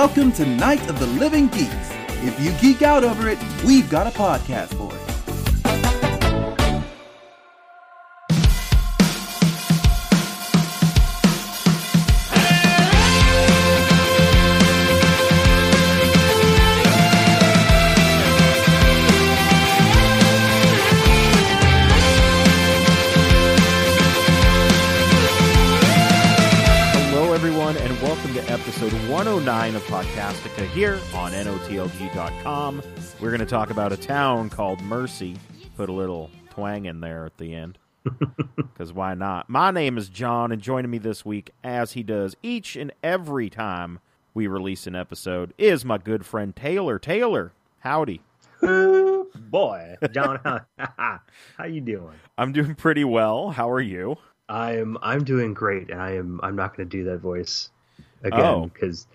Welcome to Night of the Living Geeks. If you geek out over it, we've got a podcast for it. 109 of Podcastica here on NOTLG.com. We're going to talk about a town called Mercy. Put a little twang in there at the end. Because why not? My name is John, and joining me this week, as he does each and every time we release an episode, is my good friend Taylor. Taylor, howdy. Boy, John, how, how you doing? I'm doing pretty well. How are you? I'm I'm doing great, and I am I'm not going to do that voice. Again because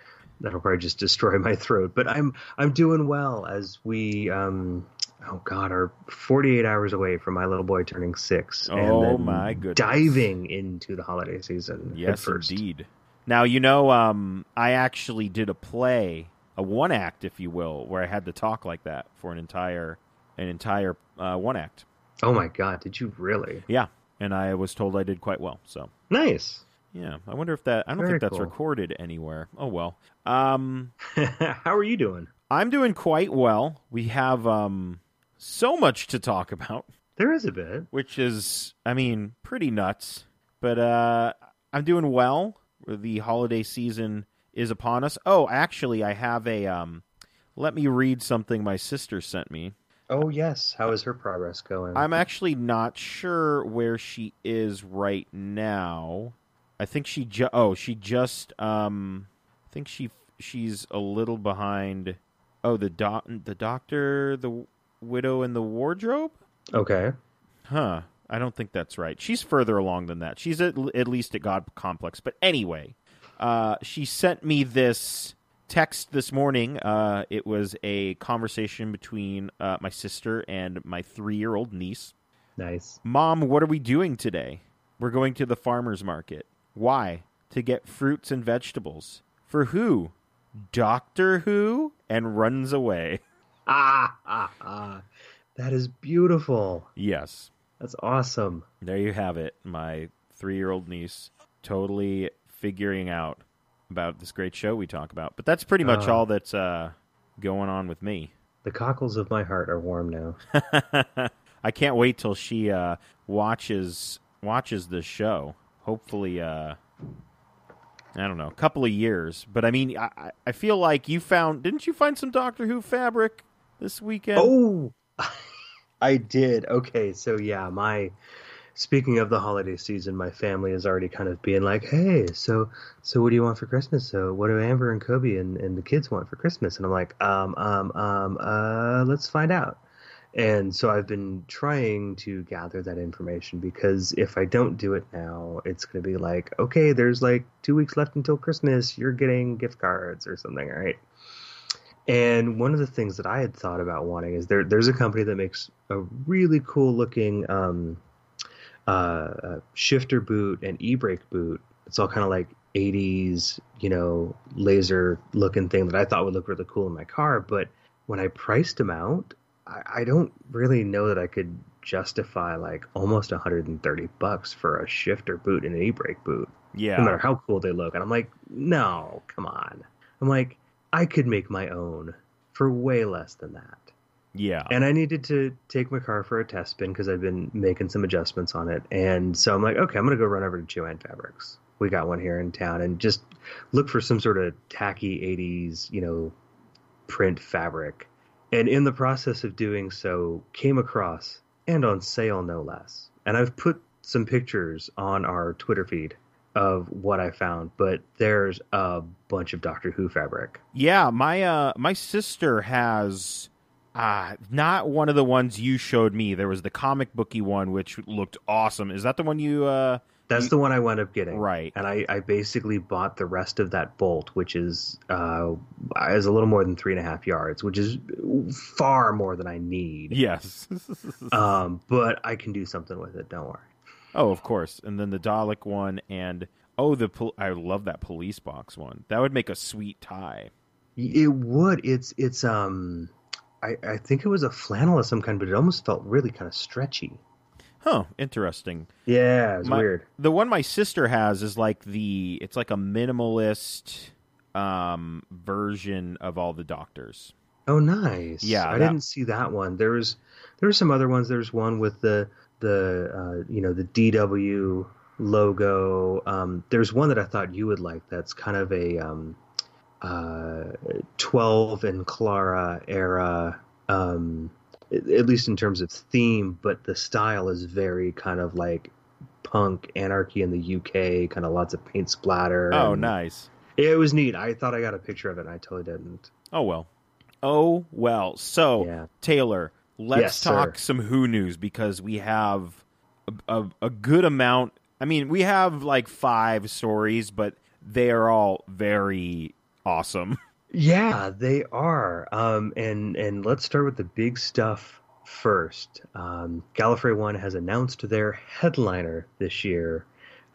that'll probably just destroy my throat. But I'm I'm doing well as we um oh god are 48 hours away from my little boy turning six. Oh, and then my goodness. Diving into the holiday season. Yes, indeed. Now you know, um, I actually did a play, a one act, if you will, where I had to talk like that for an entire, an entire uh, one act. Oh my god, did you really? Yeah, and I was told I did quite well. So Nice. Yeah, I wonder if that. I don't Very think that's cool. recorded anywhere. Oh well. Um, how are you doing? I'm doing quite well. We have um so much to talk about. There is a bit. which is I mean pretty nuts. But uh I'm doing well. The holiday season is upon us. Oh, actually I have a um let me read something my sister sent me. Oh yes, how is her progress going? I'm actually not sure where she is right now. I think she ju- oh, she just um I think she she's a little behind Oh, the doc the doctor, the widow and the wardrobe? okay. Huh. I don't think that's right. She's further along than that. She's at, at least at God Complex. But anyway, uh, she sent me this text this morning. Uh, it was a conversation between uh, my sister and my three year old niece. Nice. Mom, what are we doing today? We're going to the farmer's market. Why? To get fruits and vegetables. For who? Doctor Who? And runs away. Ah, ah, ah. That is beautiful. Yes. That's awesome. There you have it. My three year old niece totally figuring out about this great show we talk about. But that's pretty much Uh. all that's uh, going on with me. The cockles of my heart are warm now. I can't wait till she uh, watches watches this show. Hopefully, uh, I don't know, a couple of years. But I mean, I, I- feel like you found didn't you find some Doctor Who fabric this weekend? Oh, I did. Okay, so yeah, my speaking of the holiday season, my family is already kind of being like, "Hey, so so what do you want for Christmas? So what do Amber and Kobe and, and the kids want for Christmas?" And I'm like, "Um, um, um, uh, let's find out." And so I've been trying to gather that information because if I don't do it now, it's going to be like, okay, there's like two weeks left until Christmas. You're getting gift cards or something, right? And one of the things that I had thought about wanting is there. There's a company that makes a really cool looking um, uh, uh, shifter boot and e-brake boot. It's all kind of like 80s, you know, laser looking thing that I thought would look really cool in my car. But when I priced them out, I, I don't really know that I could justify like almost 130 bucks for a shifter boot and an e-brake boot yeah, no matter how cool they look. And I'm like, no, come on. I'm like, I could make my own for way less than that. yeah, And I needed to take my car for a test spin because I've been making some adjustments on it. And so I'm like, okay, I'm going to go run over to Jo-Ann Fabrics. We got one here in town and just look for some sort of tacky 80s, you know, print fabric. And in the process of doing so, came across, and on sale no less. And I've put some pictures on our Twitter feed of what I found, but there's a bunch of Doctor Who fabric. Yeah, my uh my sister has uh not one of the ones you showed me. There was the comic booky one which looked awesome. Is that the one you uh That's the one I wound up getting. Right. And I, I basically bought the rest of that bolt, which is uh, is a little more than three and a half yards, which is far more than I need. Yes. Um, but I can do something with it. Don't worry. oh, of course. And then the Dalek one and oh the pol- I love that police box one. That would make a sweet tie. It would. It's it's um, I I think it was a flannel of some kind, but it almost felt really kind of stretchy. Huh, interesting. Yeah, it's My- weird. The one my sister has is like the it's like a minimalist um version of all the doctors. Oh, nice. Yeah, I that- didn't see that one. There was there were some other ones. There's one with the the uh, you know the DW logo. Um, there's one that I thought you would like. That's kind of a um, uh, 12 and Clara era. Um, at least in terms of theme, but the style is very kind of like punk anarchy in the UK, kind of lots of paint splatter. Oh, nice. It was neat. I thought I got a picture of it, and I totally didn't. Oh well. Oh well. So Yeah. Taylor, let's Yes, talk sir. some Who news because we have a, a, a good amount. I mean, we have like five stories, but they are all very awesome. Yeah, they are. Um, and and let's start with the big stuff first. Um, Gallifrey One has announced their headliner this year,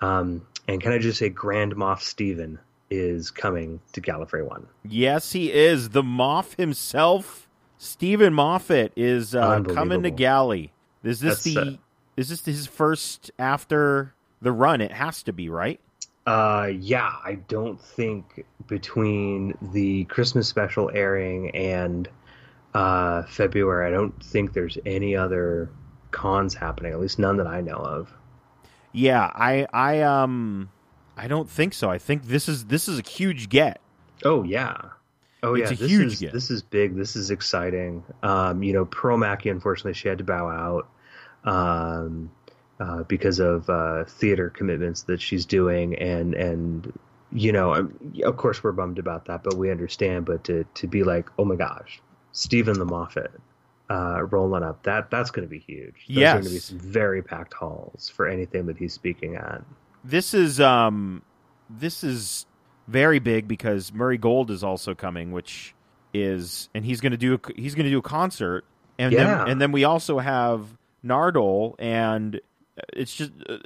um, and can I just say, Grand Moff Steven is coming to Gallifrey One. Yes, he is. The Moff himself, Steven Moffat, is uh, coming to Galley. Is this That's, the? is this his first after the run? It has to be, right? Uh, yeah, I don't think between the Christmas special airing and uh, February, I don't think there's any other cons happening. At least none that I know of. Yeah, I, I, um, I don't think so. I think this is this is a huge get. Oh yeah. Oh It's yeah, a this huge is get. this is big. This is exciting. Um, you know, Pearl Mackie, unfortunately, she had to bow out um, uh, because of uh, theater commitments that she's doing, and and you know, um, of course, we're bummed about that, but we understand. But to to be like, oh my gosh, Steven the Moffat uh, rolling up, that that's going to be huge. Those Yes. are going to be some very packed halls for anything that he's speaking at. This is um, this is very big because Murray Gold is also coming, which is and he's going to do a, he's going to do a concert, and Yeah. then and then we also have Nardole, and it's just uh,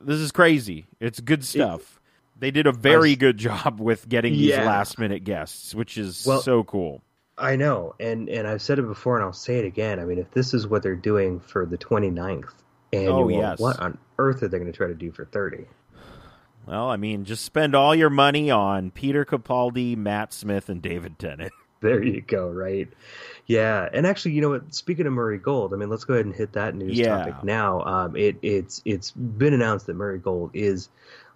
this is crazy. It's good stuff. they did a very I s- good job with getting these last minute guests, which is Well- so cool. I know, and and I've said it before, and I'll say it again. I mean, if this is what they're doing for the 29th annual, Oh, yes. what on earth are they going to try to do for 30? Well, I mean, just spend all your money on Peter Capaldi, Matt Smith, and David Tennant. There you go, right? Yeah, and actually, you know what? Speaking of Murray Gold, I mean, let's go ahead and hit that news Yeah. topic now. Um, it it's it's been announced that Murray Gold is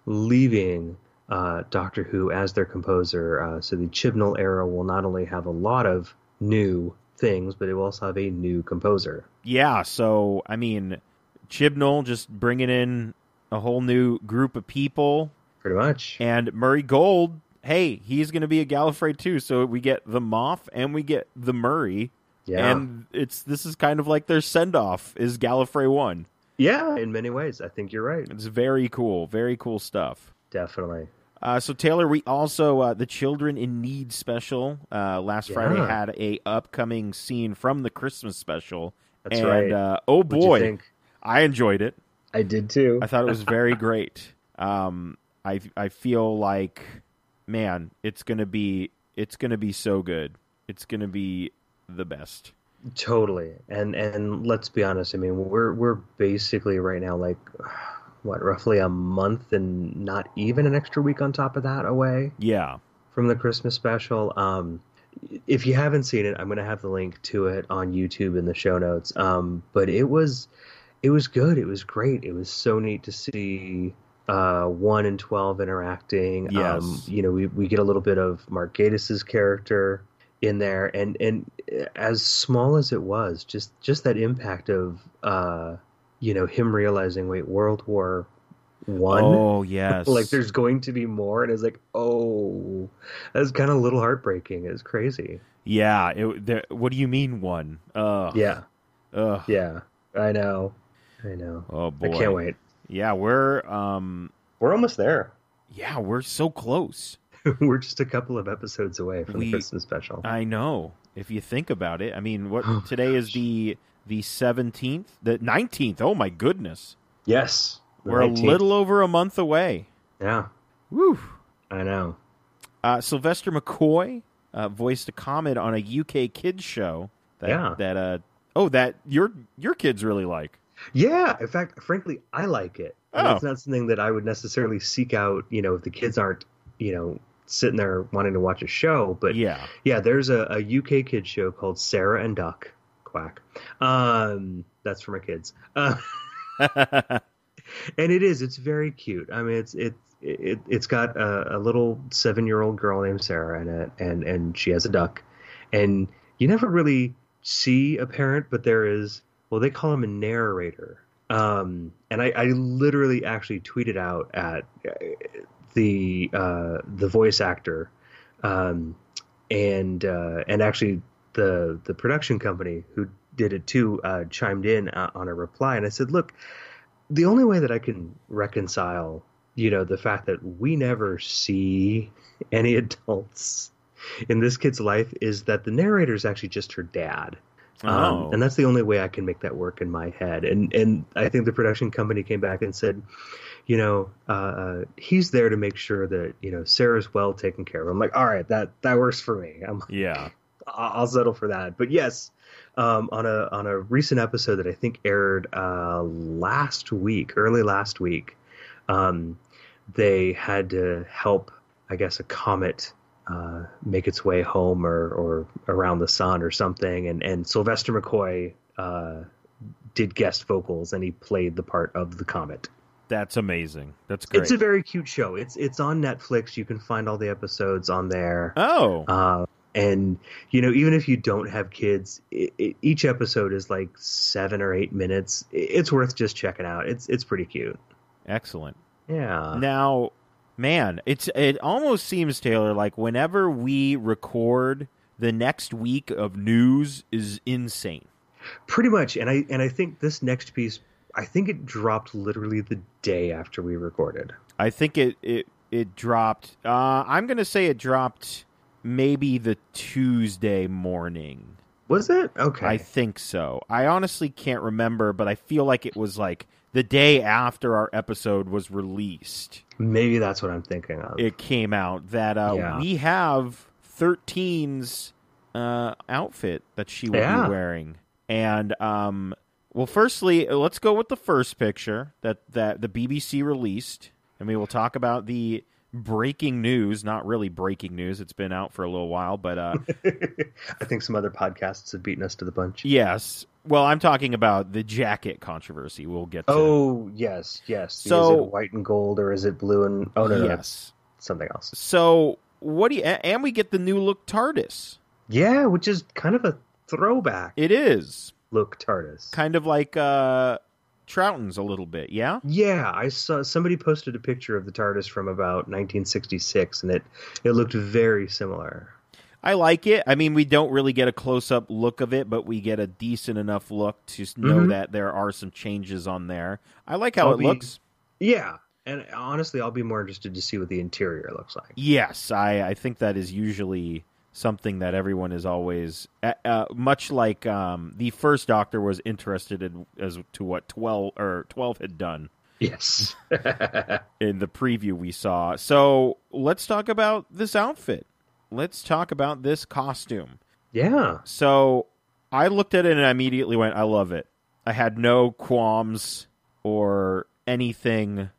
leaving uh, Doctor Who as their composer. Uh, so the Chibnall era will not only have a lot of new things, but it will also have a new composer. Yeah, so I mean, Chibnall just bringing in a whole new group of people, Pretty much. and Murray Gold. Hey, he's going to be a Gallifrey too, so we get the Moff and we get the Murray, Yeah. and it's this is kind of like their send off is Gallifrey one. Yeah, in many ways, I think you're right. It's very cool, very cool stuff. Definitely. Uh, so Taylor, we also uh, the Children in Need special uh, last Friday had a upcoming scene from the Christmas special, That's and right. uh, oh boy? I enjoyed it. I did too. I thought it was very great. Um, I I feel like, man, it's gonna be it's gonna be so good. It's gonna be the best. Totally. And and let's be honest. I mean, we're we're basically right now like what roughly a month and not even an extra week on top of that away Yeah, from the Christmas special. Um, if you haven't seen it, I'm going to have the link to it on YouTube in the show notes. Um, but it was it was good. It was great. It was so neat to see uh, one and twelve interacting. Yes. Um, you know, we we get a little bit of Mark Gatiss's character in there, and and as small as it was, just just that impact of uh, you know him realizing, wait, World War One Oh yes. like there's going to be more and it's like oh that's kind of a little heartbreaking it's crazy yeah. It, there, what do you mean one? Uh, yeah Ugh. yeah i know i know Oh boy. i can't wait Yeah, we're um. we're almost there Yeah, we're so close. we're just a couple of episodes away from We- the christmas special I know. If you think about it, I mean, what Oh, today is the the seventeenth, the nineteenth. Oh my goodness, yes we're 19th. a little over a month away. yeah Woo. i know Uh, Sylvester McCoy uh, voiced a comment on a UK kids show. That, Yeah. That uh oh that your your kids really like. Yeah, in fact, frankly, I like it. Oh. It's not something that I would necessarily seek out. You know, if the kids aren't, you know, sitting there wanting to watch a show. But Yeah. yeah, there's a, a UK kids show called Sarah and Duck. Quack. Um, that's for my kids. Uh, and it is. It's very cute. I mean, it's it. It, it's got a, a little seven year old girl named Sarah in it, and, and she has a duck. And you never really see a parent, but there is, well, they call him a narrator. Um, and I, I literally actually tweeted out at uh, the uh, the voice actor, um, and uh, and actually the the production company who did it too uh, chimed in uh, on a reply, and I said, look, the only way that I can reconcile, you know, the fact that we never see any adults in this kid's life is that the narrator is actually just her dad. Oh. Um, and that's the only way I can make that work in my head. And and I think the production company came back and said, you know, uh, uh, he's there to make sure that you know Sarah's well taken care of. I'm like, all right, that that works for me. I'm like, yeah. I'll I'll settle for that. But yes, um, on a on a recent episode that I think aired uh, last week, early last week, um, they had to help, I guess, a comet uh, make its way home or, or around the sun or something, and and Sylvester McCoy uh, did guest vocals and he played the part of the comet. That's amazing. That's great. It's a very cute show. It's it's on Netflix. You can find all the episodes on there. oh. Uh, and you know, even if you don't have kids, it, it, each episode is like seven or eight minutes. It- It's worth just checking out. It's it's pretty cute. Excellent. Yeah. Now, man, it's it almost seems Taylor like whenever we record, the next week of news is insane. Pretty much. And I and I think this next piece, I think it dropped literally the day after we recorded. I think it it it dropped. Uh, I'm gonna say it dropped maybe the Tuesday morning. Was it? Okay. I think so. I honestly can't remember, but I feel like it was like the day after our episode was released. Maybe that's what I'm thinking of. It came out that uh, Yeah. we have 13's uh, outfit that she will Yeah. be wearing, and um, well, firstly, let's go with the first picture that that the BBC released, and we will talk about the breaking news. Not really breaking news; it's been out for a little while, but uh, I think some other podcasts have beaten us to the punch. yes. Well, I'm talking about the jacket controversy. We'll get to. Oh yes, yes. So- is it white and gold or is it blue and oh no, no, that's yes. something else. So what do you? a- And we get the new look TARDIS. Yeah, which is kind of a throwback It is look TARDIS. kind of like uh, Troughton's a little bit. Yeah. Yeah, I saw somebody posted a picture of the TARDIS from about 1966, and it it looked very similar. I like it. I mean, we don't really get a close up look of it, but we get a decent enough look to know Mhm. that there are some changes on there. I like how I'll it be- looks. Yeah, and honestly, I'll be more interested to see what the interior looks like. Yes, I, I think that is usually something that everyone is always uh, much like um, the first Doctor was interested in as to what twelve or twelve had done Yes. in the preview we saw. So let's talk about this outfit. Let's talk about this costume. yeah. So I looked at it and I immediately went, I love it. I had no qualms or anything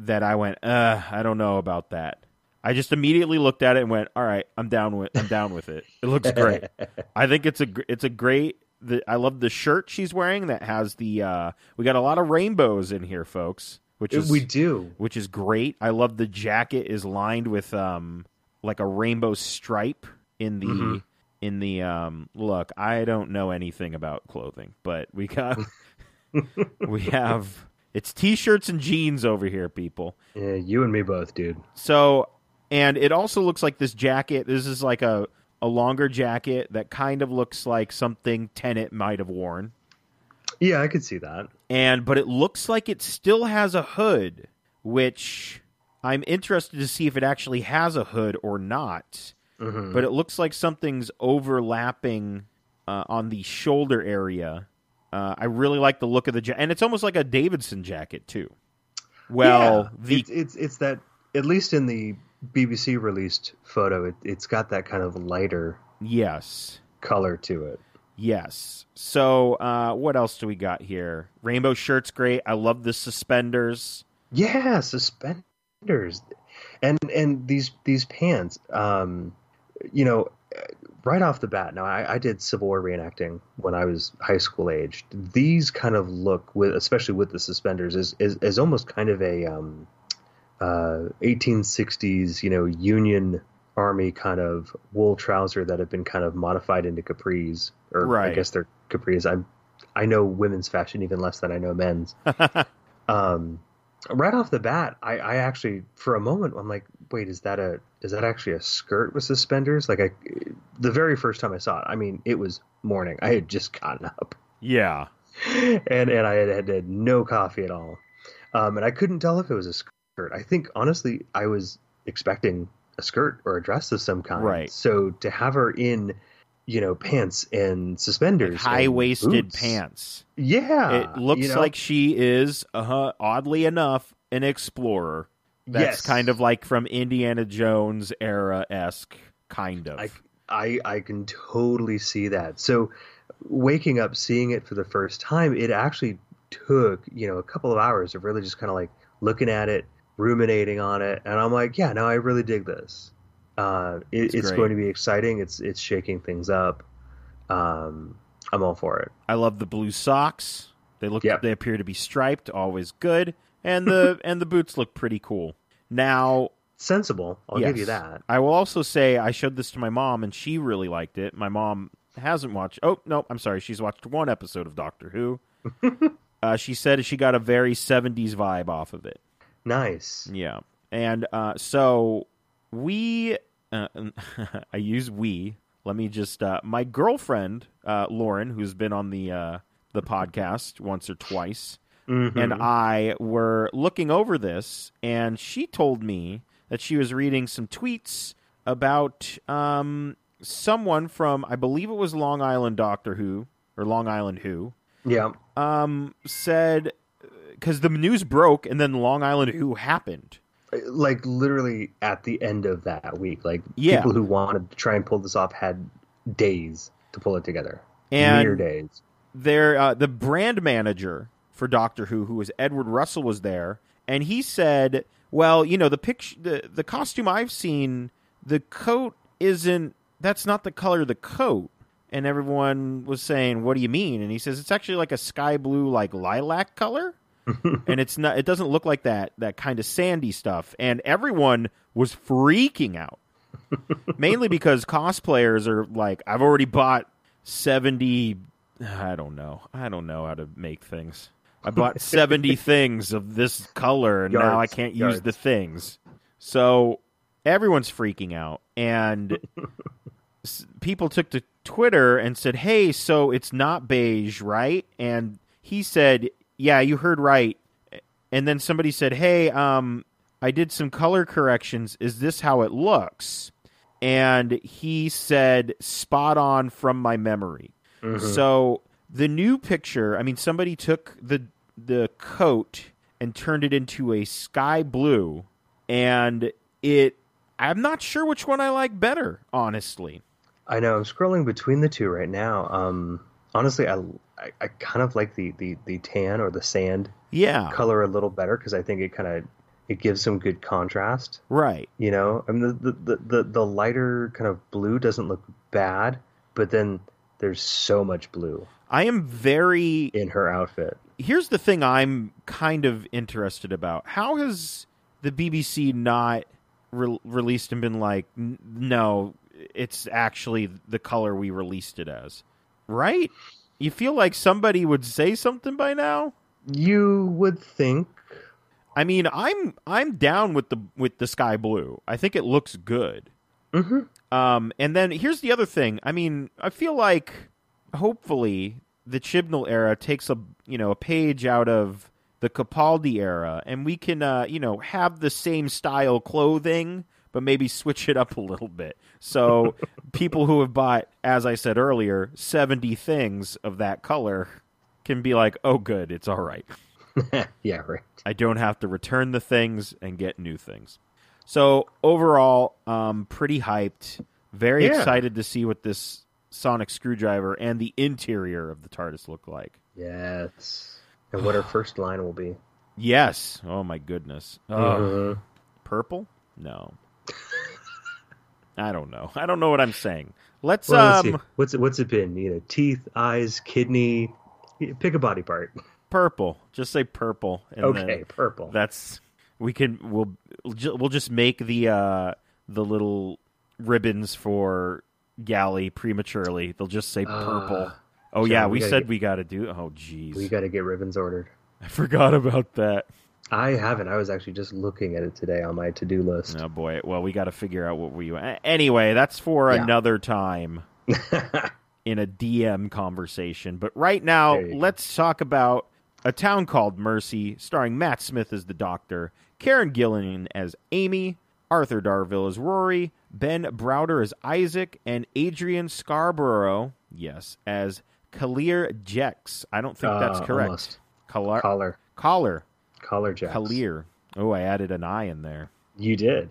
that I went, uh, I don't know about that. I just immediately looked at it and went, all right, I'm down with I'm down with it. It looks great. I think it's a it's a great the, I love the shirt she's wearing that has the uh we got a lot of rainbows in here, folks, which is we do. which is great. I love the jacket is lined with um like a rainbow stripe in the Mhm. in the um look. I don't know anything about clothing, but we got we have it's t-shirts and jeans over here, people. Yeah, you and me both, dude. So and it also looks like this jacket. This is like a a longer jacket that kind of looks like something Tennant might have worn. Yeah, I could see that. and but it looks like it still has a hood, which I'm interested to see if it actually has a hood or not. Mhm. But it looks like something's overlapping uh, on the shoulder area. Uh, I really like the look of the jacket, and it's almost like a Davidson jacket too. Well, Yeah, the it's, it's it's that at least in the BBC released photo, it, it's got that kind of lighter Yes. color to it. Yes. So, uh, what else do we got here? Rainbow shirt's great. I love the suspenders. Yeah, suspenders, and and these these pants. Um, you know, right off the bat. Now, I, I did Civil War reenacting when I was high school aged. These kind of look with, especially with the suspenders, is is, is almost kind of a um, uh, 1860s, you know, Union Army kind of wool trouser that have been kind of modified into capris, or I guess they're capris. I I know women's fashion even less than I know men's. um, right off the bat, I, I actually for a moment I'm like, wait, is that a is that actually a skirt with suspenders? Like I, the very first time I saw it, I mean, it was morning. I had just gotten up Yeah. and and I had, had had no coffee at all, um, and I couldn't tell if it was a skirt. I think honestly, I was expecting a skirt or a dress of some kind. Right. So to have her in, you know, pants and suspenders, and High waisted pants. Yeah, it looks you know? like she is, uh, oddly enough, an explorer. That's Yes. kind of like from Indiana Jones era esque, kind of. I, I I can totally see that. So waking up seeing it for the first time, it actually took, you know, a couple of hours of really just kind of like looking at it, ruminating on it, and I'm like, yeah, no, I really dig this. Uh, it, It's great. going to be exciting. It's it's shaking things up. Um, I'm all for it. I love the blue socks. They look Yep. they appear to be striped, always good. And the and the boots look pretty cool. Now, Sensible. I'll give you that. I will also say I showed this to my mom and she really liked it. My mom hasn't watched. Oh no, I'm sorry. She's watched one episode of Doctor Who. uh, she said she got a very 70s vibe off of it. Nice. Yeah, and uh, so we, uh, I use we. Let me just uh, my girlfriend uh, Lauren, who's been on the uh, the podcast once or twice, Mhm. and I were looking over this, and she told me that she was reading some tweets about um, someone from I believe it was Long Island Doctor Who or Long Island Who yeah. um, said because the news broke and then Long Island Who happened. Like literally at the end of that week like Yeah. people who wanted to try and pull this off had days to pull it together And- mere days there uh, the brand manager for Doctor Who, who was Edward Russell, was there, and he said, "Well, you know, the picture, the the costume I've seen, the coat isn't. That's not the color of the coat." And everyone was saying, "What do you mean?" And he says, "It's actually like a sky blue, like lilac color." And it's not. It doesn't look like that. That kind of sandy stuff. And everyone was freaking out, mainly because cosplayers are like, "I've already bought seventy I don't know. I don't know how to make things. I bought 70 things of this color and now I can't use yards. the things. So everyone's freaking out and people took to Twitter and said, "Hey, so it's not beige, right?" And he said, "Yeah, you heard right." And then somebody said, "Hey, um I did some color corrections. Is this how it looks?" And he said, "Spot on from my memory." So the new picture, I mean, somebody took the the coat and turned it into a sky blue, and it. I'm not sure which one I like better, honestly. i know i'm scrolling between the two right now um honestly i i, I kind of like the, the the tan or the sand Yeah, color a little better because i think it kind of it gives some good contrast right. you know i mean the, the the the lighter kind of blue doesn't look bad but then there's so much blue I am very. in her outfit Here's the thing I'm kind of interested about. How has the BBC not re- released and been like, "N- no, it's actually the color we released it as? Right? You feel like somebody would say something by now? you would think I mean, I'm I'm down with the with the sky blue. I think it looks good. Mhm. Um, and then here's the other thing. I mean, I feel like hopefully the Chibnall era takes a you know a page out of the Capaldi era, and we can uh, you know have the same style clothing, but maybe switch it up a little bit. So people who have bought, as I said earlier, seventy things of that color can be like, oh, good, it's all right. yeah right I don't have to return the things and get new things. So overall, um, pretty hyped. Very Yeah. excited to see what this sonic screwdriver and the interior of the TARDIS look like. Yes. And what our first line will be. Yes. Oh my goodness. Oh, Mhm. purple? No. I don't know. I don't know what I'm saying. Let's Well, let's see. um What's it, what's it been? You know, teeth, eyes, kidney. Pick a body part. purple. Just say purple. And okay, purple. that's we can we'll we'll just make the uh the little ribbons for galley prematurely. They'll just say purple. Ah, oh yeah, we we said get- we got to do. Oh jeez, we got to get ribbons ordered. I forgot about that. I haven't. I was actually just looking at it today on my to-do list. Oh boy. Well, we got to figure out what we. Anyway, that's for Yeah. another time in a DM conversation. But right now, you go. let's talk about a town called Mercy, starring Matt Smith as the Doctor, Karen Gillan as Amy, Arthur Darvill as Rory, Ben Browder as Isaac, and Adrian Scarborough, yes, as Kalir Jex. I don't think that's Uh, correct. almost. Collar, Collar. collar, Collar jacks. Kalir. Oh, I added an I in there. You did.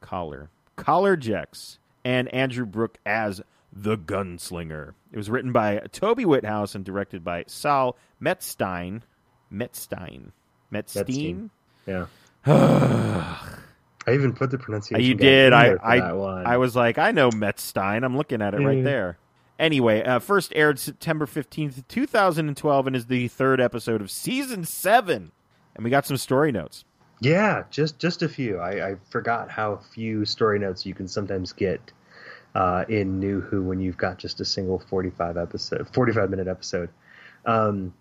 Collar. Kahler Jex and Andrew Brooke as the Gunslinger. It was written by Toby Whithouse and directed by Saul Metzstein. Metzstein. Metzstein? Yeah. I even put the pronunciation. you did. I I. I was like, I know Metzstein. I'm looking at it right there. Anyway, uh, first aired September 15th, 2012, and is the third episode of season seven. And we got some story notes. Yeah, just just a few. I, I forgot how few story notes you can sometimes get uh, in New Who when you've got just a single forty-five episode, forty-five minute episode. Um,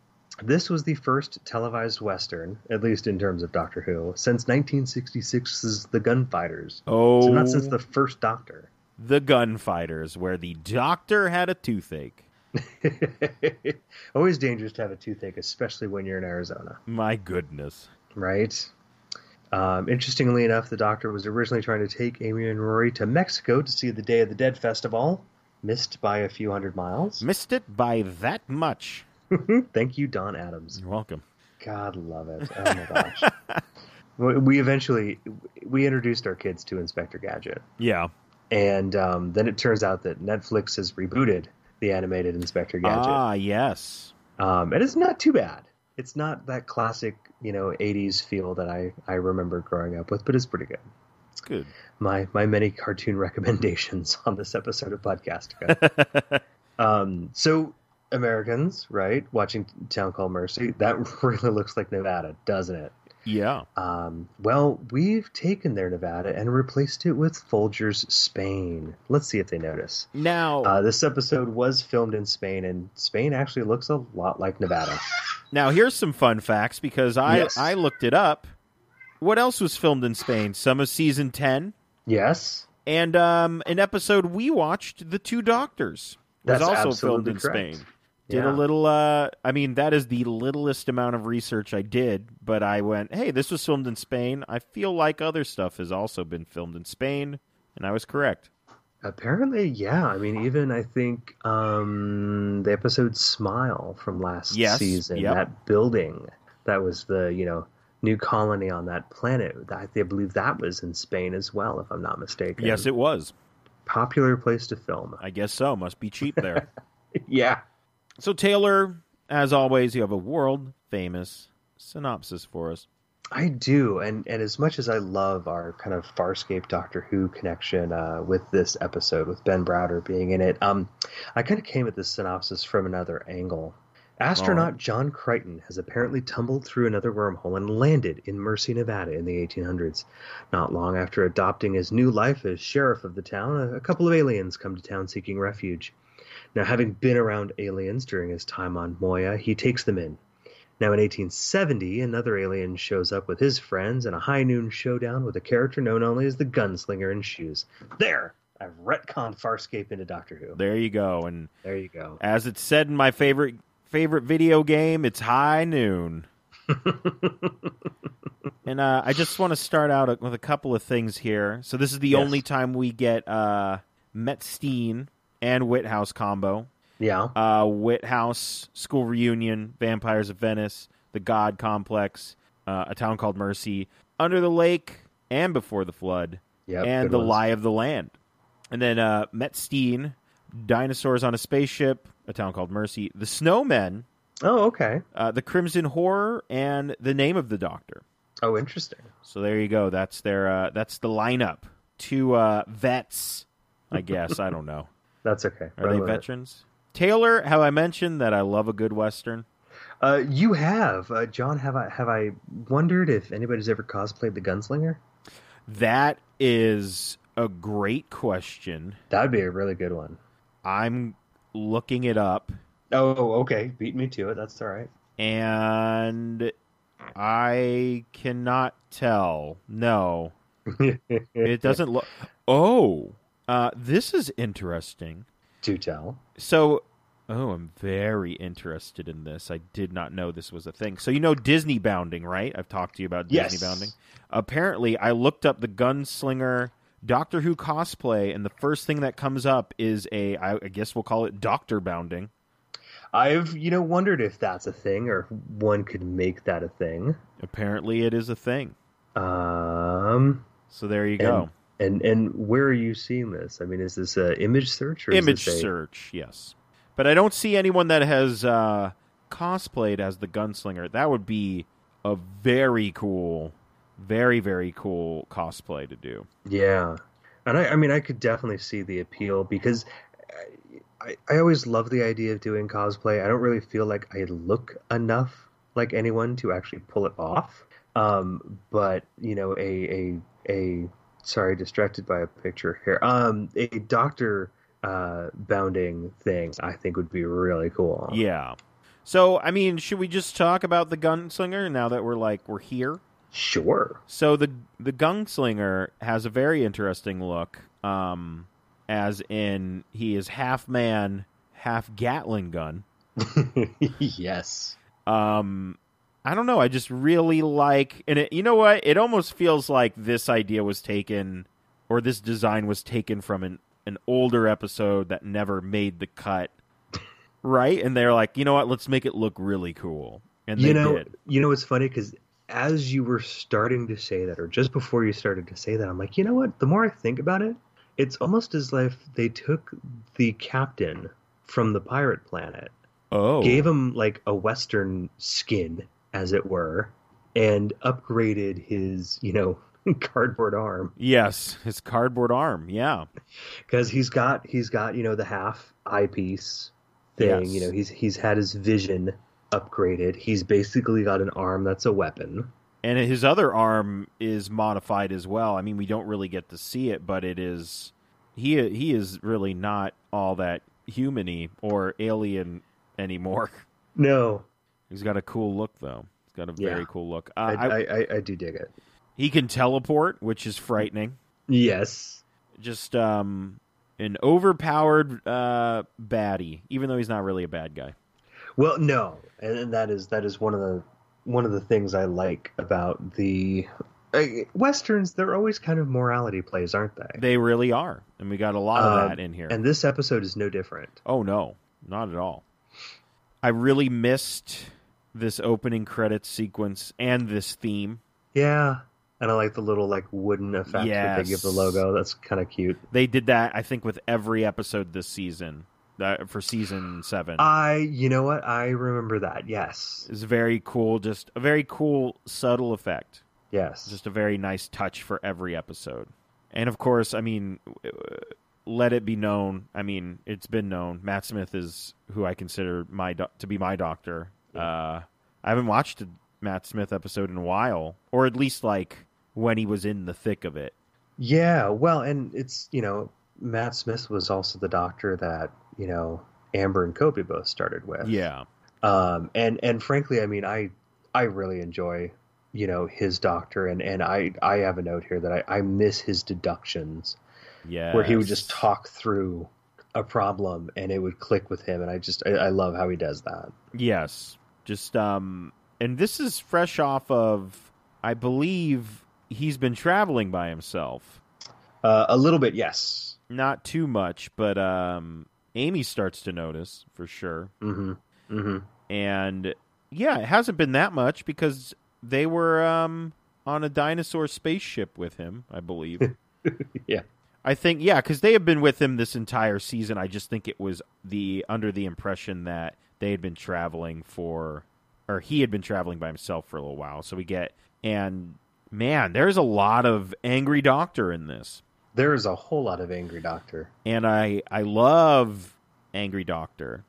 this was the first televised western, at least in terms of Doctor Who, since 1966's The Gunfighters. Oh, So not since the first Doctor. the Gunfighters, where the doctor had a toothache. Always dangerous to have a toothache, especially when you're in Arizona. My goodness. right? Um, interestingly enough, the doctor was originally trying to take Amy and Rory to Mexico to see the Day of the Dead festival, missed by a few hundred miles. Missed it by that much. Thank you, Don Adams. You're welcome. God love it. Oh my gosh. We- we eventually we introduced our kids to Inspector Gadget, Yeah. and um, then it turns out that Netflix has rebooted the animated Inspector Gadget, Ah, yes. um, and it's not too bad. It's not that classic, you know, '80s feel that I I remember growing up with, but it's pretty good. It's good. my my many cartoon recommendations on this episode of Podcastica. um, so Americans, right, watching Town Called Mercy, that really looks like Nevada, doesn't it? Yeah. Um, well, we've taken their Nevada and replaced it with Folger's Spain. Let's see if they notice. Now, Uh, this episode was filmed in Spain, and Spain actually looks a lot like Nevada. now here's some fun facts because I Yes. I looked it up. What else was filmed in Spain? Some of season 10 Yes, and um an episode we watched, The Two Doctors. Was That's also filmed in correct. Spain. Did Yeah. a little uh I mean that is the littlest amount of research I did, but I went, "Hey, this was filmed in Spain. I feel like other stuff has also been filmed in Spain." And I was correct. Apparently, yeah. I mean, even I think um, the episode "Smile" from last Yes, season, yep. that building that was the you know new colony on that planet. I, I believe that was in Spain as well, if I'm not mistaken. Yes, it was. popular place to film. I guess so. Must be cheap there. yeah. So, Taylor, as always, you have a world famous synopsis for us. I do, and and as much as I love our kind of Farscape Doctor Who connection uh, with this episode, with Ben Browder being in it, um, I kind of came at this synopsis from another angle. Astronaut John Crichton has apparently tumbled through another wormhole and landed in Mercy, Nevada in the 1800s. Not long after adopting his new life as sheriff of the town, a, a couple of aliens come to town seeking refuge. Now, having been around aliens during his time on Moya, he takes them in. Now, in 1870, another alien shows up with his friends in a high noon showdown with a character known only as the Gunslinger in Shoes. There! I've retconned Farscape into Doctor Who. There you go. And There you go. as it's said in my favorite favorite video game, it's high noon. and uh, I just want to start out with a couple of things here. So this is the Yes. only time we get uh, Metzstein and Whithouse combo. Yeah. uh, Whithouse School Reunion, Vampires of Venice, The God Complex, uh, A Town Called Mercy, Under the Lake, and Before the Flood, Yep, and The ones. Lie of the Land. And then uh, Metzstein, Dinosaurs on a Spaceship, A Town Called Mercy, The Snowmen, Oh, okay. uh, The Crimson Horror, and The Name of the Doctor. Oh, interesting. So there you go. That's their uh, that's the lineup. Two uh, vets, I guess. I don't know. That's okay. Are Run they with it. veterans? Taylor, have I mentioned that I love a good western? Uh, you have, uh, John. Have I have I wondered if anybody's ever cosplayed the gunslinger? That is a great question. That would be a really good one. I'm looking it up, Oh, okay. Beat me to it. That's all right. and I cannot tell. No, it doesn't look. Oh, uh, this is interesting. Do tell. So, oh, I'm very interested in this. I did not know this was a thing. So, you know Disney bounding, right? I've talked to you about Yes. Disney bounding. Apparently, I looked up the gunslinger Doctor Who cosplay, and the first thing that comes up is a, I I guess we'll call it Doctor bounding. I've you know wondered if that's a thing or if one could make that a thing. Apparently, it is a thing. Um, So there you go. And and where are you seeing this? I mean, is this a image search or Image a, search, yes. But I don't see anyone that has uh, cosplayed as the gunslinger. That would be a very cool, very very cool cosplay to do. Yeah, and I, I mean, I could definitely see the appeal because I, I always love the idea of doing cosplay. I don't really feel like I look enough like anyone to actually pull it off. Um, but you know, a a a sorry, distracted by a picture here. Um, a doctor uh bounding thing I think would be really cool. Yeah. So, I mean, should we just talk about the gunslinger now that we're like we're here? Sure. So the the gunslinger has a very interesting look. Um, as in he is half man, half Gatling gun. yes. Um, I don't know. I just really like, and it, you know what? It almost feels like this idea was taken, or this design was taken from an an older episode that never made the cut, right? And they're like, you know what? Let's make it look really cool, and they you know, did. you know, it's funny because as you were starting to say that, or just before you started to say that, I'm like, you know what? The more I think about it, it's almost as if they took the captain from the pirate planet, Oh, gave him like a Western skin, as it were, and upgraded his, you know, cardboard arm yes, his cardboard arm. Yeah, because he's got he's got you know the half eyepiece thing. Yes. You know, he's he's had his vision upgraded. He's basically got an arm that's a weapon. and his other arm is modified as well. I mean, we don't really get to see it, but it is he he is really not all that humany or alien anymore. No, He's got a cool look though. He's got a very Yeah. cool look. I, Uh, I, I, I, I do dig it. he can teleport, which is frightening. Yes. Just um, an overpowered uh, baddie, even though he's not really a bad guy. Well, no, and, and that is that is one of the one of the things I like about the uh, westerns. They're always kind of morality plays, aren't they? They really are, and we got a lot of Um, that in here. And this episode is no different. Oh no, not at all. I really missed this opening credits sequence and this theme. Yeah, and I like the little like wooden effect that they give the logo. That's kind of cute. They did that, I think, with every episode this season. Uh, for season seven, I, you know what? I remember that. Yes, it's very cool. Just a very cool, subtle effect. yes. Just a very nice touch for every episode. And of course, I mean, let it be known. I mean, it's been known. Matt Smith is who I consider my doc- to be my doctor. Uh, I haven't watched a Matt Smith episode in a while, or at least like when he was in the thick of it. Yeah, well, and it's you know Matt Smith was also the doctor that you know Amber and Kobe both started with. Yeah, um, and and frankly, I mean, I I really enjoy you know his doctor, and and I I have a note here that I, I miss his deductions yeah. where he would just talk through a problem and it would click with him, and I just I, I love how he does that. Yes. Just um and this is fresh off of I believe he's been traveling by himself. Uh, a little bit, yes. Not too much, but um Amy starts to notice for sure. Mm-hmm. Mm-hmm. And yeah, it hasn't been that much because they were um on a dinosaur spaceship with him, I believe. Yeah. I think yeah, because they have been with him this entire season. I just think it was the under the impression that they had been traveling for, or he had been traveling by himself for a little while. So we get and man, there's a lot of angry doctor in this, There is a whole lot of angry doctor. and I I love angry doctor.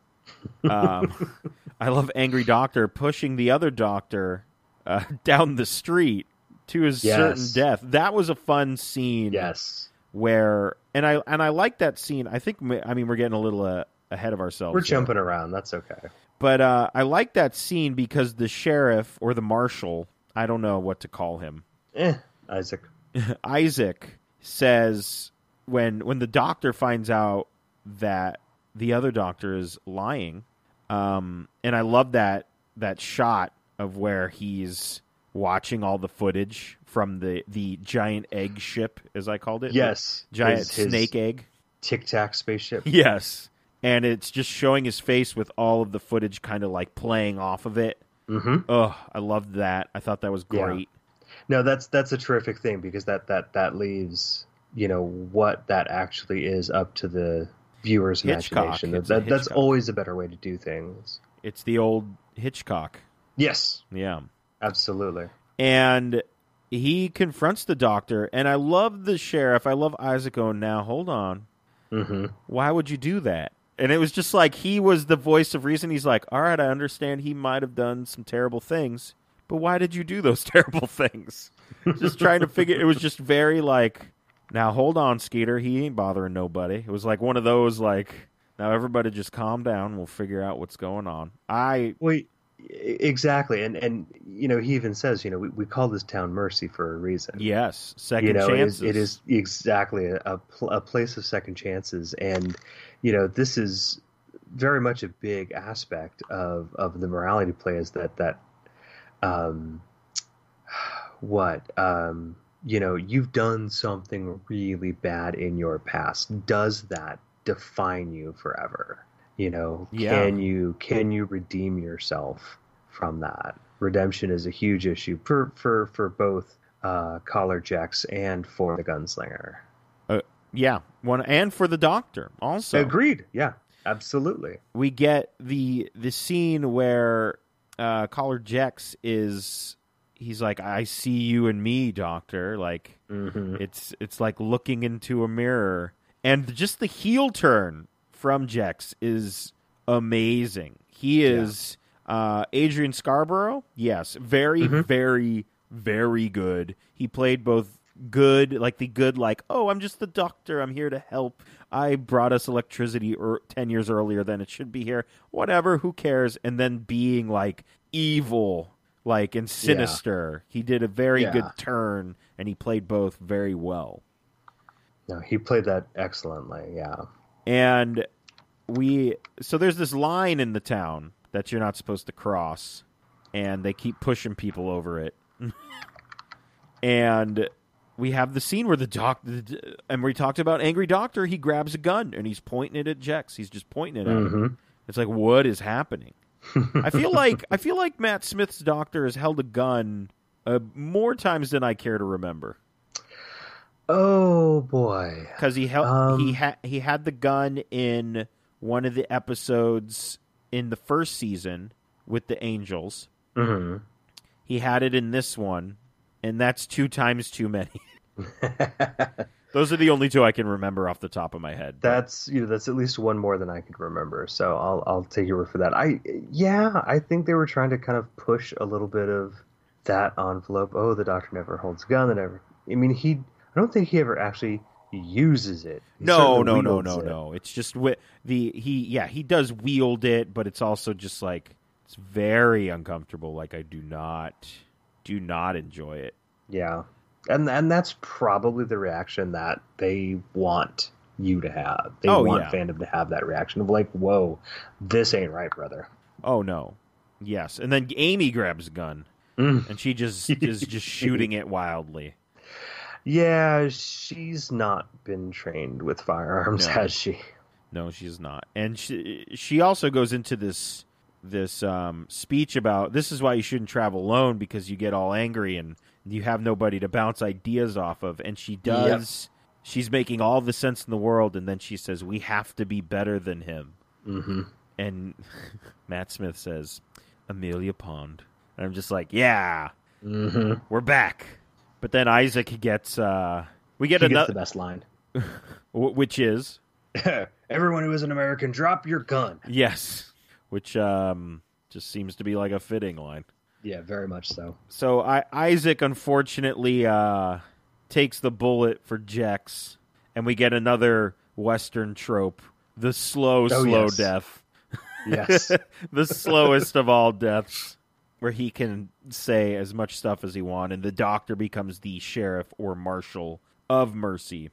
Um, I love angry doctor pushing the other doctor uh, down the street to his Yes. certain death. That was a fun scene. Yes. Where and I and I like that scene. I think I mean we're getting a little uh, ahead of ourselves. We're here. jumping around. That's okay. but uh, I like that scene because the sheriff or the marshal, I don't know what to call him, Eh, Isaac. Isaac says when when the doctor finds out that the other doctor is lying, um, and I love that that shot of where he's watching all the footage from the the giant egg ship, as I called it. Yes. giant his- his snake egg. Tic Tac spaceship. Yes. And it's just showing his face with all of the footage kind of like playing off of it. hmm Oh, I loved that. I thought that was Yeah. great. No, that's that's a terrific thing because that that that leaves you know what that actually is up to the viewer's Hitchcock. imagination. That, that's always a better way to do things. It's the old Hitchcock. Yes, Yeah. Absolutely. And he confronts the doctor. And I love the sheriff. I love Isaac going, now hold on. hmm Why would you do that? And it was just like he was the voice of reason. He's like, all right, I understand he might have done some terrible things, but why did you do those terrible things? just trying to figure. It was just very like, now hold on, Skeeter. He ain't bothering nobody. It was like one of those like, now everybody just calm down. We'll figure out what's going on. I Well, exactly, and and you know he even says you know we, we call this town Mercy for a reason. yes, second you know it is, chances. it is exactly a, a, a place of second chances and you know this is very much a big aspect of of the morality play is that that um what um you know you've done something really bad in your past does that define you forever you know Yeah. can you can you redeem yourself from that? Redemption is a huge issue for for for both uh Kahler Jex and for the gunslinger. Yeah, one and for the doctor also. agreed. Yeah absolutely. We get the the scene where uh Kahler Jex is he's like I see you and me doctor. Like hmm it's it's like looking into a mirror. And just the heel turn from Jex is amazing. He is uh Adrian Scarborough? Yes. Very Mhm. very very good. He played both good like the good like oh i'm just the doctor. I'm here to help. I brought us electricity or 10 years earlier than it should be here. Whatever. Who cares? And then being like evil like and sinister. He did a very Yeah. good turn and he played both very well. No he played that excellently. Yeah and we so there's this line in the town that you're not supposed to cross and they keep pushing people over it. And we have the scene where the doc and we talked about angry doctor. He grabs a gun and he's pointing it at jex. He's just pointing it at him. Mhm. it's like what is happening? I feel like i feel like matt smith's doctor has held a gun uh, more times than i care to remember oh boy because he held Um, he had he had the gun in one of the episodes in the first season with the Angels. hmm He had it in this one, and that's two times too many. Those are the only two I can remember off the top of my head. that's you know that's at least one more than I could remember. So I'll I'll take your word for that. I yeah, I think they were trying to kind of push a little bit of that envelope. Oh, the doctor never holds a gun. That never. I mean, he. I don't think he ever actually uses it. He no, no, no, no, it. no. It's just wi- the he. Yeah, he does wield it, but it's also just like it's very uncomfortable. Like I do not, do not enjoy it. Yeah, and and that's probably the reaction that they want you to have. They Oh, want yeah. fandom to have that reaction of like, "Whoa, this ain't right, brother." Oh no, yes. And then Amy grabs a gun Mm. and she just is just shooting it wildly. Yeah, she's not been trained with firearms, No. has she? No, she's not. And she she also goes into this this um, speech about this is why you shouldn't travel alone because you get all angry and You have nobody to bounce ideas off of, and she does. She's making all the sense in the world, and then she says, "We have to be better than him." Mm-hmm. And Matt Smith says, "Amelia Pond," and I'm just like, "Yeah, Mm-hmm. we're back." But then Isaac gets. uh We get He gets another, the best line. which is Everyone who is an American, drop your gun. yes, which um just seems to be like a fitting line. Yeah, very much so. So I, Isaac unfortunately uh, takes the bullet for Jex, and we get another Western trope: the slow, Oh, slow yes. death, Yes. the slowest of all deaths, where he can say as much stuff as he wants, and the doctor becomes the sheriff or marshal of Mercy.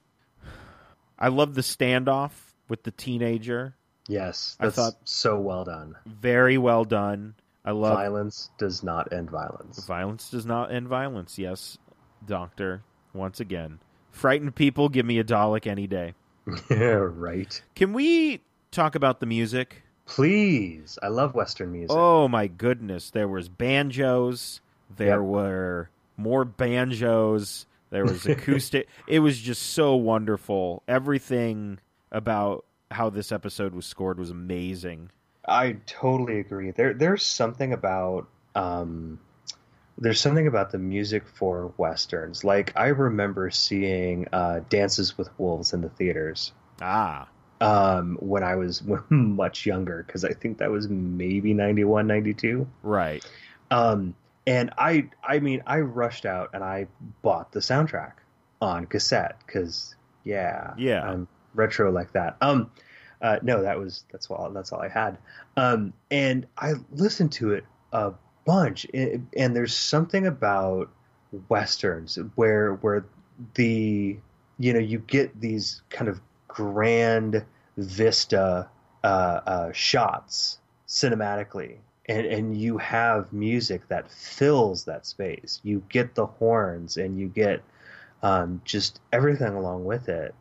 I love the standoff with the teenager; yes. I thought- so well done. very well done. I love Violence does not end violence. Violence does not end violence. Yes, Doctor. Once again, frightened people give me a Dalek any day. yeah, right. Can we talk about the music? Please. I love Western music. Oh my goodness! There was banjos. There Yep. were more banjos. There was acoustic. it was just so wonderful. Everything about how this episode was scored was amazing. I totally agree. There, there's something about um, there's something about the music for westerns. Like I remember seeing uh, Dances with Wolves in the theaters Ah, um, when I was much younger, because I think that was maybe 91, 92. right. Um, and I, I mean, I rushed out and I bought the soundtrack on cassette because, yeah, Yeah. I'm retro like that. Um, uh, no, that was that's all that's all I had. Um, and I listened to it a bunch, and, and there's something about westerns where where the you know you get these kind of grand vista uh, uh, shots cinematically. And and you have music that fills that space. You get the horns and you get um, just everything along with it.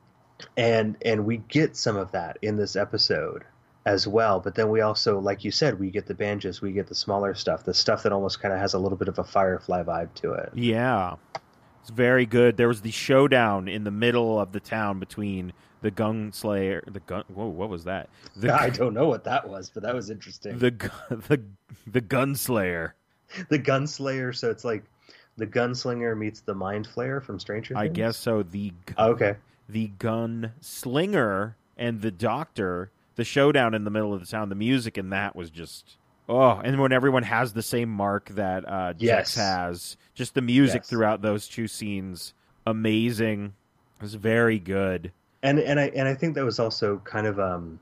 And and we get some of that in this episode as well. But then we also like you said we get the banjos we get the smaller stuff the stuff that almost kind of has a little bit of a firefly vibe to it. Yeah. It's very good. There was the showdown in the middle of the town between the gunslayer the gun whoa, what was that? The i don't know what that was but that was interesting the the the gunslayer. the gunslinger so it's like the gunslinger meets the mind flayer from stranger I guess so. The gu- okay the gunslinger and the doctor, the showdown in the middle of the town, the music and that was just oh, and when everyone has the same mark that uh Yes. Jex has, just the music Yes. throughout those two scenes, amazing. It was very good. And and I and I think that was also kind of um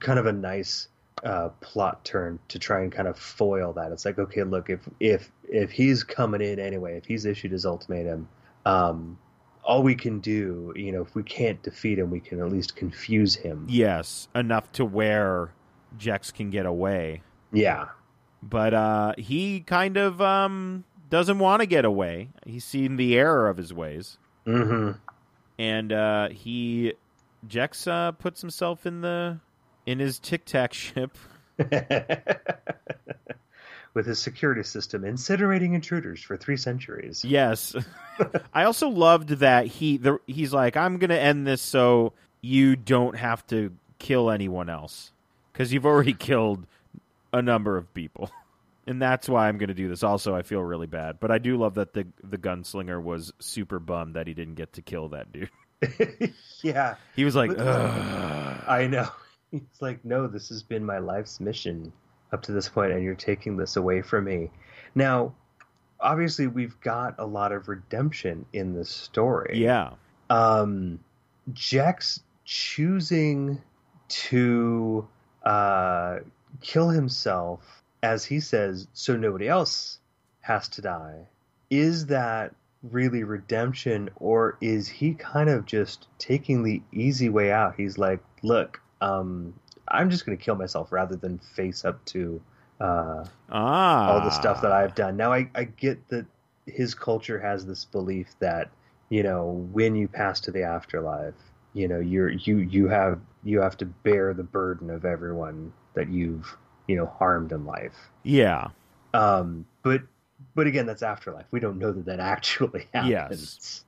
kind of a nice uh, plot turn to try and kind of foil that. It's like, okay, look, if if if he's coming in anyway, if he's issued his ultimatum, um, all we can do, you know, if we can't defeat him, we can at least confuse him. Yes, enough to where Jex can get away. Yeah, But uh he kind of um doesn't want to get away. He's seen the error of his ways. hmm And uh he Jex uh, puts himself in the in his tic tac ship. with his security system incinerating intruders for three centuries. Yes. I also loved that he the, he's like I'm going to end this so you don't have to kill anyone else cuz you've already killed a number of people. And that's why I'm going to do this. Also, I feel really bad, but I do love that the the gunslinger was super bummed that he didn't get to kill that dude. yeah, He was like, Ugh. I know. He's like, no, this has been my life's mission up to this point, and you're taking this away from me. Now, obviously, we've got a lot of redemption in this story. yeah, Um, Jex choosing to uh, kill himself, as he says, so nobody else has to die. Is that really redemption, or is he kind of just taking the easy way out? He's like, look, um, I'm just going to kill myself rather than face up to uh, ah, all the stuff that I've done. Now I, I get that his culture has this belief that you know when you pass to the afterlife, you know you're you you have you have to bear the burden of everyone that you've you know harmed in life. yeah, Um, but but again, that's afterlife. We don't know that that actually happens. Yes.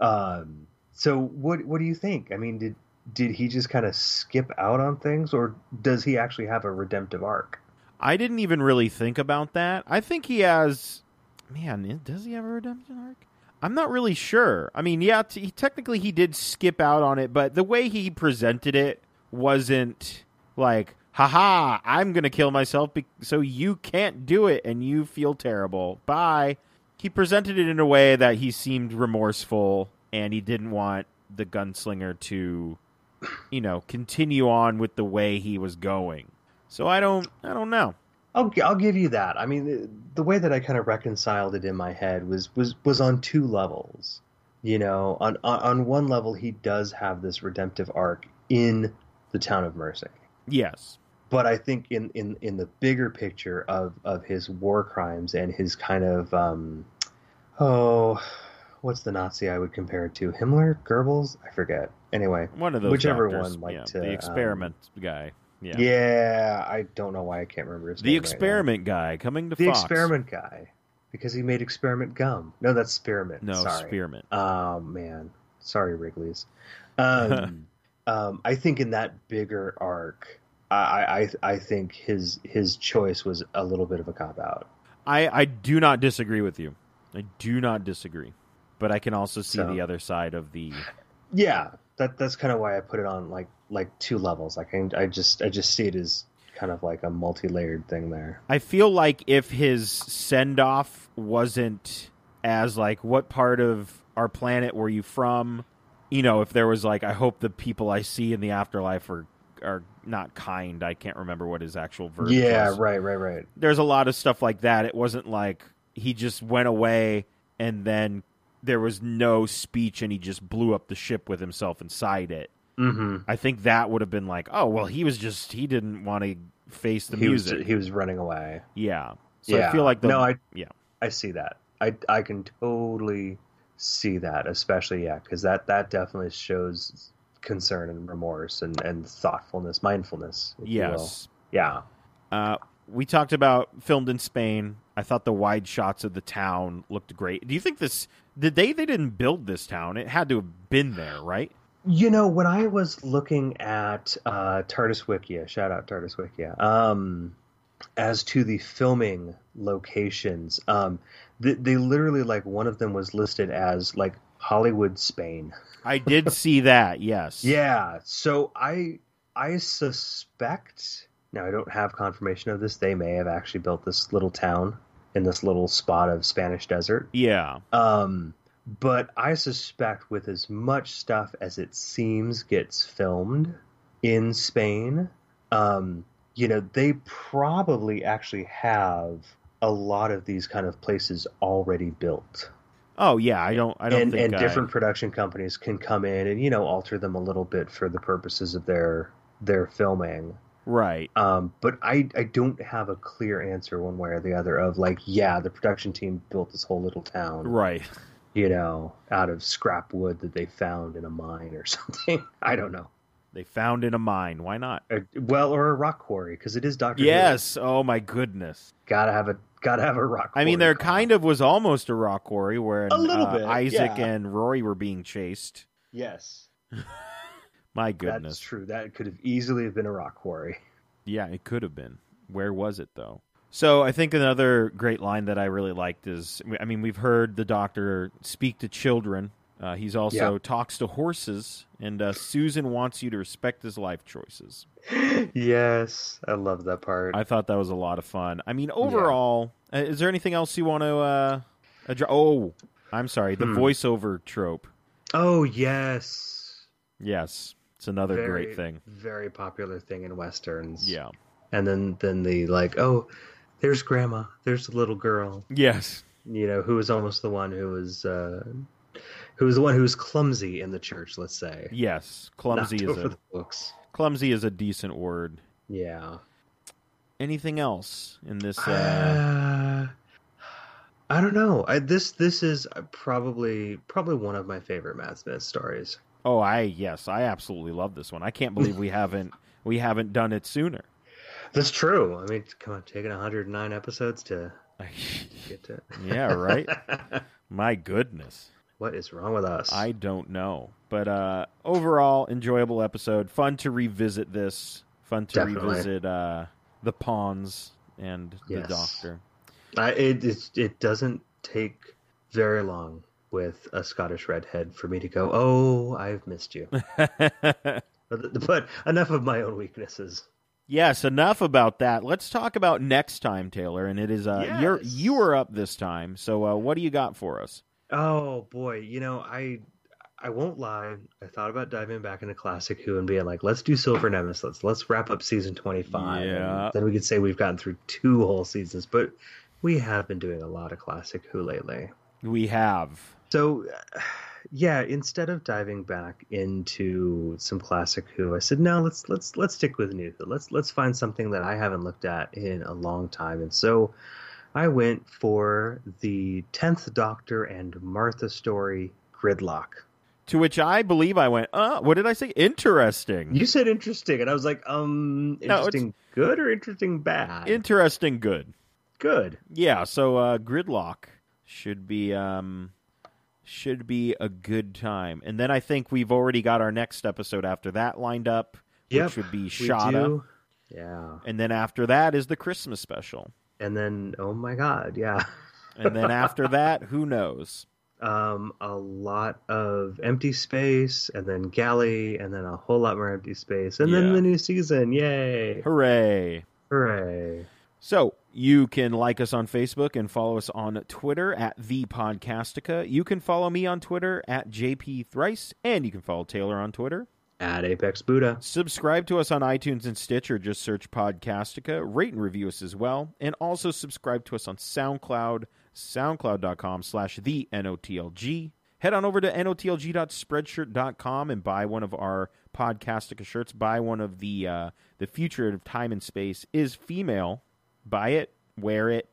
Um, so what what do you think? I mean, did did he just kind of skip out on things, or does he actually have a redemptive arc? I didn't even really think about that. I think he has. Man, does he have a redemption arc? I'm not really sure. I mean, yeah, t- technically he did skip out on it, but the way he presented it wasn't like, haha, I'm going to kill myself be- so you can't do it and you feel terrible. Bye. He presented it in a way that he seemed remorseful and he didn't want the gunslinger to, you know, continue on with the way he was going. So I don't, I don't know. I'll I'll give you that. I mean, the, the way that I kind of reconciled it in my head was was was on two levels. You know, on on, on one level, he does have this redemptive arc in the town of Mercy. Yes. But I think in, in, in the bigger picture of, of his war crimes and his kind of um, oh, what's the Nazi I would compare it to? Himmler, Goebbels, I forget. Anyway, one of those, whichever doctors, one liked yeah, to the experiment um, guy. Yeah. yeah, I don't know why I can't remember his name. the experiment right guy coming to the Fox. experiment guy, because he made experiment gum. No, that's spearmint. No, Sorry. spearmint. Oh man, sorry, Wrigley's. Um, um, I think in that bigger arc, I, I I think his his choice was a little bit of a cop out. I I do not disagree with you. I do not disagree, but I can also see So- the other side of the. Yeah, that that's kind of why I put it on like like two levels. Like I, I just I just see it as kind of like a multi layered thing there. I feel like if his send off wasn't as like, what part of our planet were you from? You know, if there was like, I hope the people I see in the afterlife are are not kind. I can't remember what his actual verb yeah, was. right, right, right. there's a lot of stuff like that. It wasn't like he just went away and then there was no speech and he just blew up the ship with himself inside it. Mm-hmm. I think that would have been like, oh well, he was just he didn't want to face the He was music. he was running away. yeah, so yeah. I feel like the no, I yeah I see that. I I can totally see that, especially yeah, because that that definitely shows concern and remorse and and thoughtfulness, mindfulness. if you will. yes. Yeah. Uh, we talked about filmed in Spain. I thought the wide shots of the town looked great. Do you think this? the day They didn't build this town. It had to have been there, right? You know, when I was looking at uh, TARDIS Wikia, shout out TARDIS Wikia, um, as to the filming locations, um, they literally like one of them was listed as like Hollywood, Spain. I did see that. Yes. Yeah, so I I suspect now I don't have confirmation of this. They may have actually built this little town in this little spot of Spanish desert. Yeah. Um, but I suspect with as much stuff as it seems gets filmed in Spain, um, you know, they probably actually have a lot of these kind of places already built. Oh yeah. I don't. I don't and, and I- different production companies can come in and you know alter them a little bit for the purposes of their their filming. Right. Um, but I I don't have a clear answer one way or the other of like yeah the production team built this whole little town Right. you know out of scrap wood that they found in a mine or something I don't know They found in a mine. Why not? Or- well or a rock quarry because it is Doctor Yes. Oh my goodness. gotta have a gotta have a rock. I mean, there call. kind of was almost a rock quarry where A little uh, bit, Isaac yeah. and Rory were being chased. yes My that's goodness. true that could have easily have been a rock quarry. Yeah, it could have been. Where was it though? So I think another great line that I really liked is, I mean, we've heard the doctor speak to children. Uh, he's also Yeah. talks to horses, and uh, Susan wants you to respect his life choices. yes, I love that part. I thought that was a lot of fun. I mean, overall, uh, is there anything else you want to? Uh, address? Oh, I'm sorry, the Hmm. voiceover trope. oh yes, Yes, it's another very, great thing. Very popular thing in westerns. Yeah. and then then the like, oh, there's grandma, there's the little girl, Yes. you know, who was almost the one who was. Who was the one who's clumsy in the church? Let's say Yes. Clumsy Knocked is a books. clumsy is a decent word. Yeah. Anything else in this? Uh, Uh, I don't know. I, this this is probably probably one of my favorite Matt Smith stories. oh, I yes, I absolutely love this one. I can't believe we haven't we haven't done it sooner. That's true. I mean, come on, taking 109 episodes to Get to yeah, right. My goodness. What is wrong with us? I don't know. But uh, overall, enjoyable episode. Fun to revisit this. Fun to Definitely. revisit uh, the Ponds and Yes. the doctor. I, it, it it doesn't take very long with a Scottish redhead for me to go. Oh, I've missed you. but, but enough of my own weaknesses. yes, enough about that. Let's talk about next time, Taylor. And it is uh, you're you were up this time. So uh, what do you got for us? Oh boy, you know I I won't lie. I thought about diving back into Classic Who and being like, let's do Silver Nemesis. Let's let's wrap up season twenty five. Yeah. Then we could say we've gotten through two whole seasons, but we have been doing a lot of Classic Who lately. We have. So, uh, yeah, instead of diving back into some classic Who, I said, no, let's let's let's stick with new. Who. Let's let's find something that I haven't looked at in a long time. And so, I went for the tenth Doctor and Martha story, Gridlock. To which I believe I went, uh, what did I say? Interesting. You said interesting, and I was like, um, No, interesting good or interesting bad? Interesting good. good. Yeah, so uh, Gridlock should be um should be a good time. And then I think we've already got our next episode after that lined up, Yep, which would be Shada. Yeah, And then after that is the Christmas special. And then oh my god, yeah. And then after that, who knows? um, a lot of empty space, and then galley, and then a whole lot more empty space, and Yeah. then the new season. Yay! Hooray. Hooray! So you can like us on Facebook and follow us on Twitter at the Podcastica. You can follow me on Twitter at JP Thrice, and you can follow Taylor on Twitter At Apex Buddha. Subscribe to us on iTunes and Stitcher. Just search Podcastica. Rate and review us as well. And also subscribe to us on SoundCloud, soundcloud.com slash the NOTLG. Head on over to notlg.spreadshirt.com and buy one of our Podcastica shirts. Buy one of the, uh, the future of time and space is female. Buy it, wear it,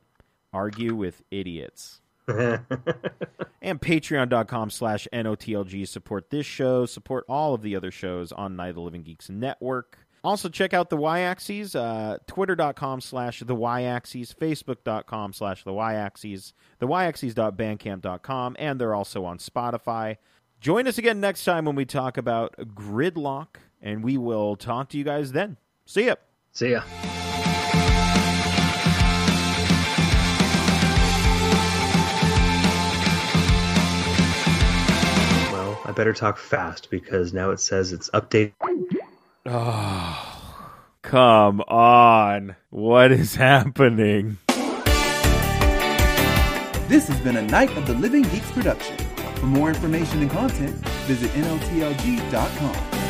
argue with idiots and patreon.com slash notlg support this show support all of the other shows on night of the living geeks network. Also check out the y-axes uh, twitter.com slash the y-axes facebook.com slash the y-axes the y-axes.bandcamp.com and they're also on spotify. Join us again next time when we talk about gridlock and we will talk to you guys then. See ya. See ya. I better talk fast because now it says it's updated. oh come on what is happening This has been a Night of the Living Geeks production. For more information and content, visit NOTLG.com.